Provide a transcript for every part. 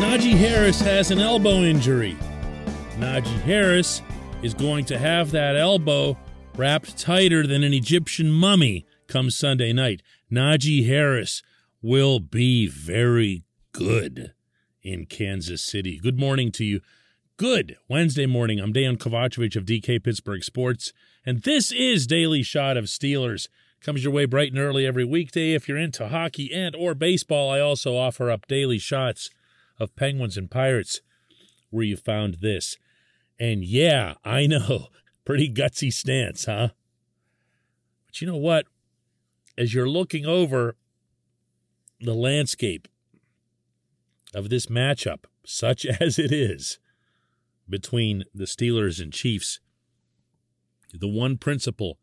Najee Harris has an elbow injury. Najee Harris is going to have that elbow wrapped tighter than an Egyptian mummy come Sunday night. Najee Harris will be very good in Kansas City. Good morning to you. Good Wednesday morning. I'm Dan Kovacevic of DK Pittsburgh Sports, and this is Daily Shot of Steelers. Comes your way bright and early every weekday. If you're into hockey and or baseball, I also offer up daily shots of Penguins and Pirates where you found this. And yeah, I know, pretty gutsy stance, huh? But you know what? As you're looking over the landscape of this matchup, such as it is between the Steelers and Chiefs, the one principle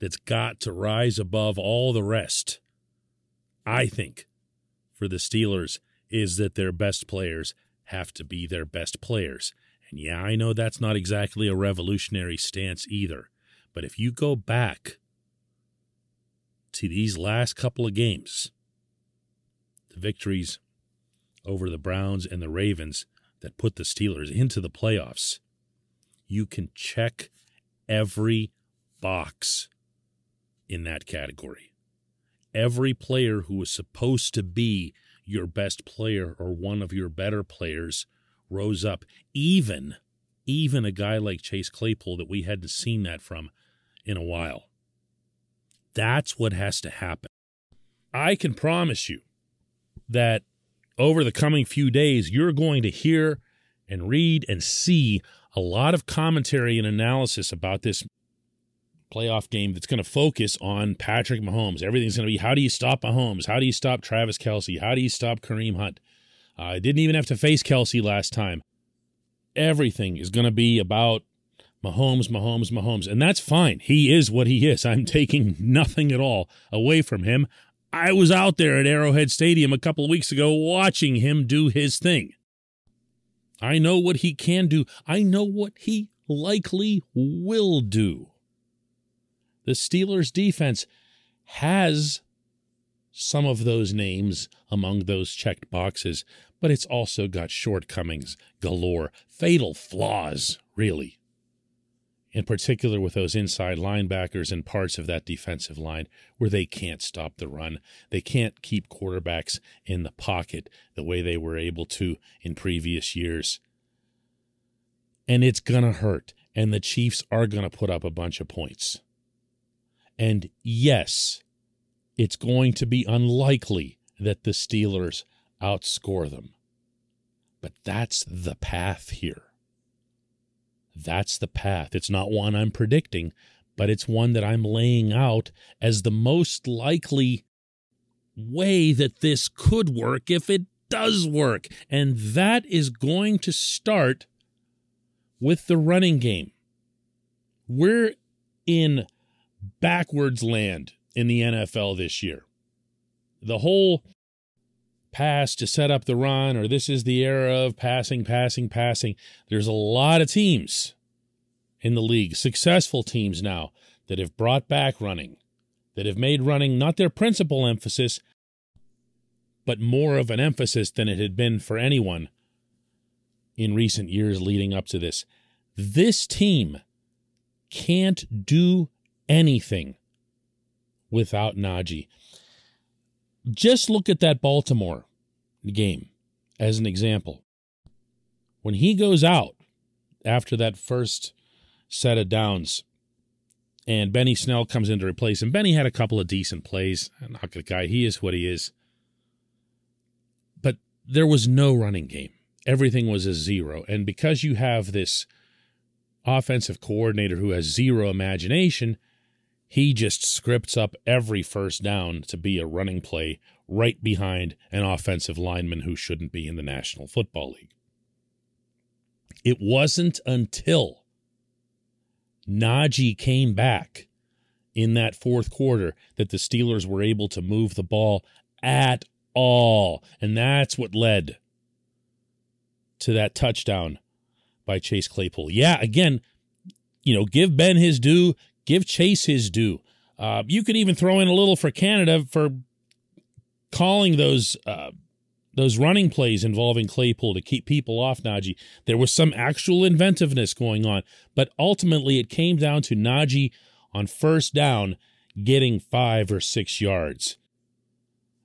that's got to rise above all the rest, I think, for the Steelers is that their best players have to be their best players. And yeah, I know that's not exactly a revolutionary stance either. But if you go back to these last couple of games, the victories over the Browns and the Ravens that put the Steelers into the playoffs, you can check every box in that category. Every player who was supposed to be your best player or one of your better players rose up. Even, even a guy like Chase Claypool that we hadn't seen that from in a while. That's what has to happen. I can promise you that over the coming few days, you're going to hear and read and see a lot of commentary and analysis about this playoff game that's going to focus on Patrick Mahomes. Everything's going to be how do you stop Mahomes? How do you stop Travis Kelce? How do you stop Kareem Hunt? I uh, didn't even have to face Kelce last time. Everything is going to be about Mahomes, Mahomes, Mahomes. And that's fine. He is what he is. I'm taking nothing at all away from him. I was out there at Arrowhead Stadium a couple of weeks ago watching him do his thing. I know what he can do. I know what he likely will do the Steelers defense has some of those names among those checked boxes, but it's also got shortcomings galore, fatal flaws, really. In particular, with those inside linebackers and parts of that defensive line where they can't stop the run. They can't keep quarterbacks in the pocket the way they were able to in previous years. And it's going to hurt, and the Chiefs are going to put up a bunch of points. And yes, it's going to be unlikely that the Steelers outscore them. But that's the path here. That's the path. It's not one I'm predicting, but it's one that I'm laying out as the most likely way that this could work if it does work. And that is going to start with the running game. We're in backwards land in the NFL this year. The whole pass to set up the run, or this is the era of passing, passing, passing. There's a lot of teams in the league, successful teams now, that have brought back running, that have made running not their principal emphasis, but more of an emphasis than it had been for anyone in recent years leading up to this. This team can't do anything without Najee. Just look at that Baltimore game as an example. When he goes out after that first set of downs and Benny Snell comes in to replace him, Benny had a couple of decent plays. Not the guy, he is what he is. But there was no running game. Everything was a zero. And because you have this offensive coordinator who has zero imagination, he just scripts up every first down to be a running play right behind an offensive lineman who shouldn't be in the National Football League. It wasn't until Najee came back in that fourth quarter that the Steelers were able to move the ball at all. And that's what led to that touchdown by Chase Claypool. Yeah, again, you know, give Ben his due, Give Chase his due. Uh, you could even throw in a little for Canada for calling those uh, those running plays involving Claypool to keep people off Najee. There was some actual inventiveness going on, but ultimately it came down to Najee on first down getting five or six yards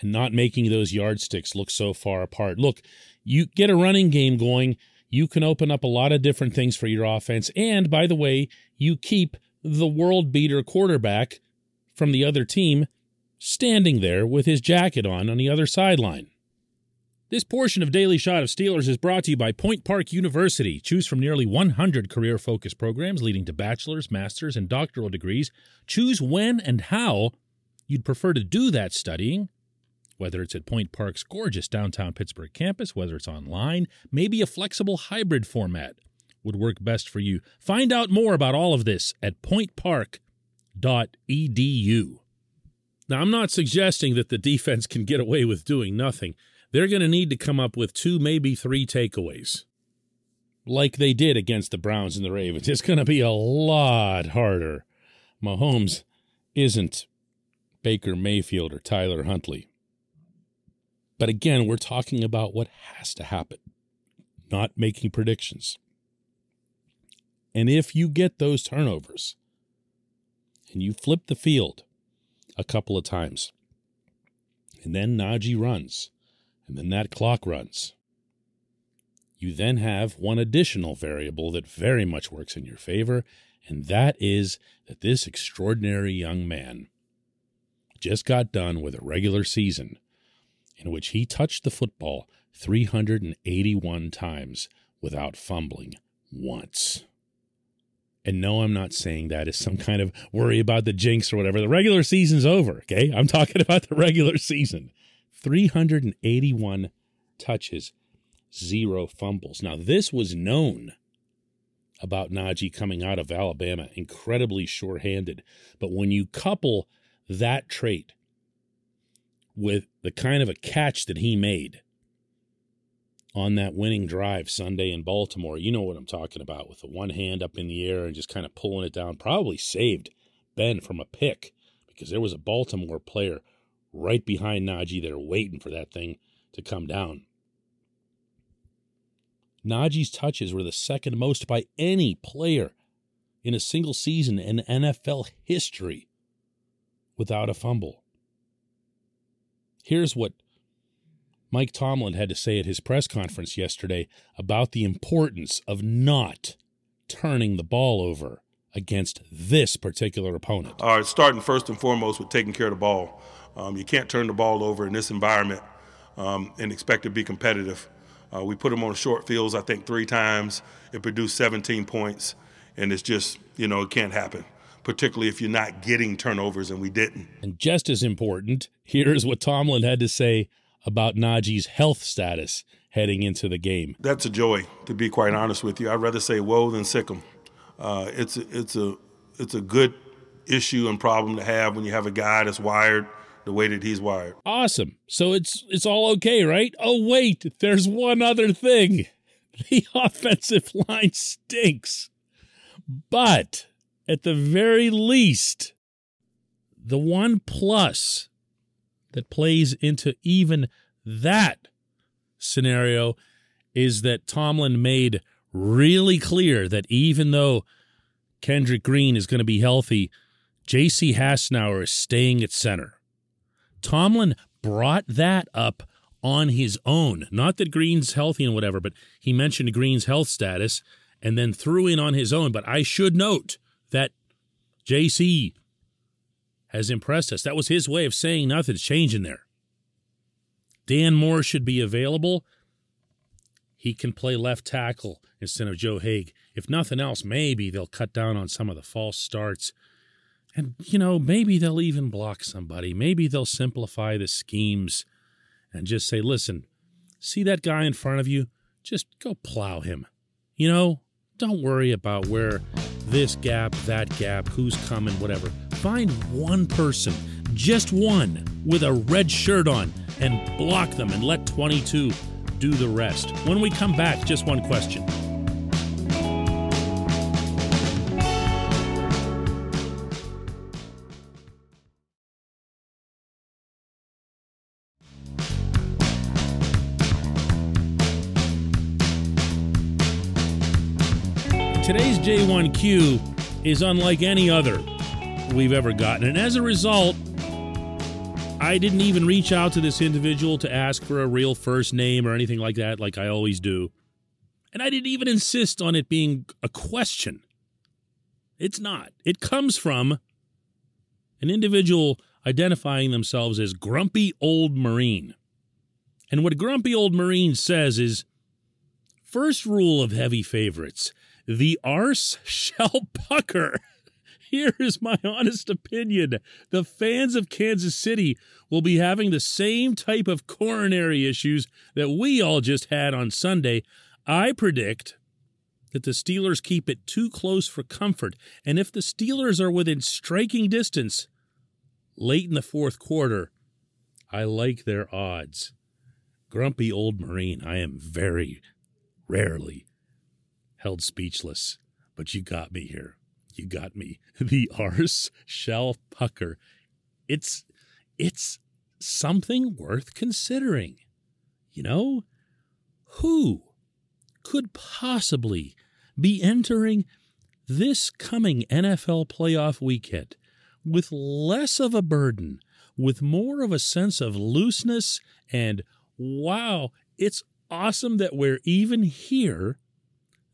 and not making those yardsticks look so far apart. Look, you get a running game going, you can open up a lot of different things for your offense. And by the way, you keep the world beater quarterback from the other team standing there with his jacket on on the other sideline. This portion of Daily Shot of Steelers is brought to you by Point Park University. Choose from nearly 100 career focused programs leading to bachelor's, master's, and doctoral degrees. Choose when and how you'd prefer to do that studying, whether it's at Point Park's gorgeous downtown Pittsburgh campus, whether it's online, maybe a flexible hybrid format would work best for you. Find out more about all of this at pointpark.edu. Now, I'm not suggesting that the defense can get away with doing nothing they're going to need to come up with two, maybe three takeaways, like they did against the Browns and the Ravens. It's going to be a lot harder. Mahomes isn't Baker Mayfield or Tyler Huntley. But again, we're talking about what has to happen, not making predictions. And if you get those turnovers and you flip the field a couple of times, and then Najee runs, and then that clock runs. You then have one additional variable that very much works in your favor, and that is that this extraordinary young man just got done with a regular season in which he touched the football 381 times without fumbling once. And no, I'm not saying that as some kind of worry about the jinx or whatever. The regular season's over, okay? I'm talking about the regular season. 381 touches, zero fumbles. Now, this was known about Najee coming out of Alabama, incredibly sure-handed. But when you couple that trait with the kind of a catch that he made on that winning drive Sunday in Baltimore, you know what I'm talking about, with the one hand up in the air and just kind of pulling it down, probably saved Ben from a pick because there was a Baltimore player right behind Najee. They're waiting for that thing to come down. Najee's touches were the second most by any player in a single season in NFL history without a fumble. Here's what Mike Tomlin had to say at his press conference yesterday about the importance of not turning the ball over against this particular opponent. All right, starting first and foremost with taking care of the ball. Um, you can't turn the ball over in this environment um, and expect to be competitive. Uh, we put them on short fields, I think, three times. It produced 17 points, and it's just, you know, it can't happen, particularly if you're not getting turnovers, and we didn't. And just as important, here's what Tomlin had to say about Najee's health status heading into the game. That's a joy, to be quite honest with you. I'd rather say woe than sick 'em. Uh, it's, a, it's, a, it's a good issue and problem to have when you have a guy that's wired – the way that he's wired. Awesome. So it's it's all okay, right? Oh wait, there's one other thing. The offensive line stinks. But at the very least, the one plus that plays into even that scenario is that Tomlin made really clear that even though Kendrick Green is going to be healthy, J.C. Hassenauer is staying at center. Tomlin brought that up on his own. Not that Green's healthy and whatever, but he mentioned Green's health status and then threw in on his own. But I should note that JC has impressed us. That was his way of saying nothing's changing there. Dan Moore should be available. He can play left tackle instead of Joe Haeg. If nothing else, maybe they'll cut down on some of the false starts and, you know, maybe they'll even block somebody. Maybe they'll simplify the schemes and just say, listen, see that guy in front of you? Just go plow him. You know, don't worry about where this gap, that gap, who's coming, whatever. Find one person, just one, with a red shirt on and block them and let 22 do the rest. When we come back, just one question. Today's J1Q is unlike any other we've ever gotten. And as a result, I didn't even reach out to this individual to ask for a real first name or anything like that, like I always do. And I didn't even insist on it being a question. It's not. It comes from an individual identifying themselves as Grumpy Old Marine. And what Grumpy Old Marine says is first rule of heavy favorites the arse shall pucker. Here is my honest opinion. The fans of Kansas City will be having the same type of coronary issues that we all just had on Sunday. I predict that the Steelers keep it too close for comfort. And if the Steelers are within striking distance late in the fourth quarter, I like their odds. Grumpy old Marine, I am very rarely held speechless, but you got me here. You got me. The arse shell pucker. It's it's something worth considering. You know, who could possibly be entering this coming NFL playoff weekend with less of a burden, with more of a sense of looseness and wow, it's awesome that we're even here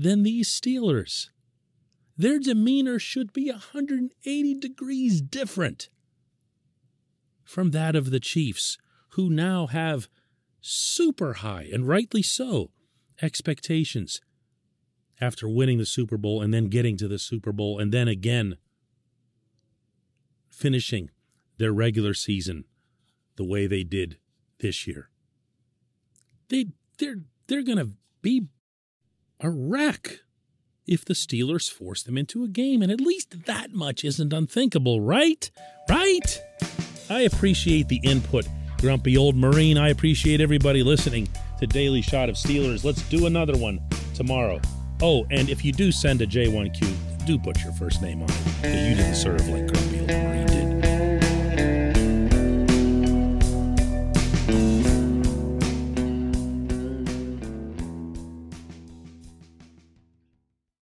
than these Steelers. Their demeanor should be 180 degrees different from that of the Chiefs, who now have super high, and rightly so, expectations after winning the Super Bowl and then getting to the Super Bowl and then again finishing their regular season the way they did this year. They they're they're going to be a wreck if the Steelers force them into a game and at least that much isn't unthinkable, right? Right? I appreciate the input, grumpy old Marine. I appreciate everybody listening to Daily Shot of Steelers. Let's do another one tomorrow. Oh, and if you do send a J1Q, do put your first name on it. You didn't serve like grumpy old Marine.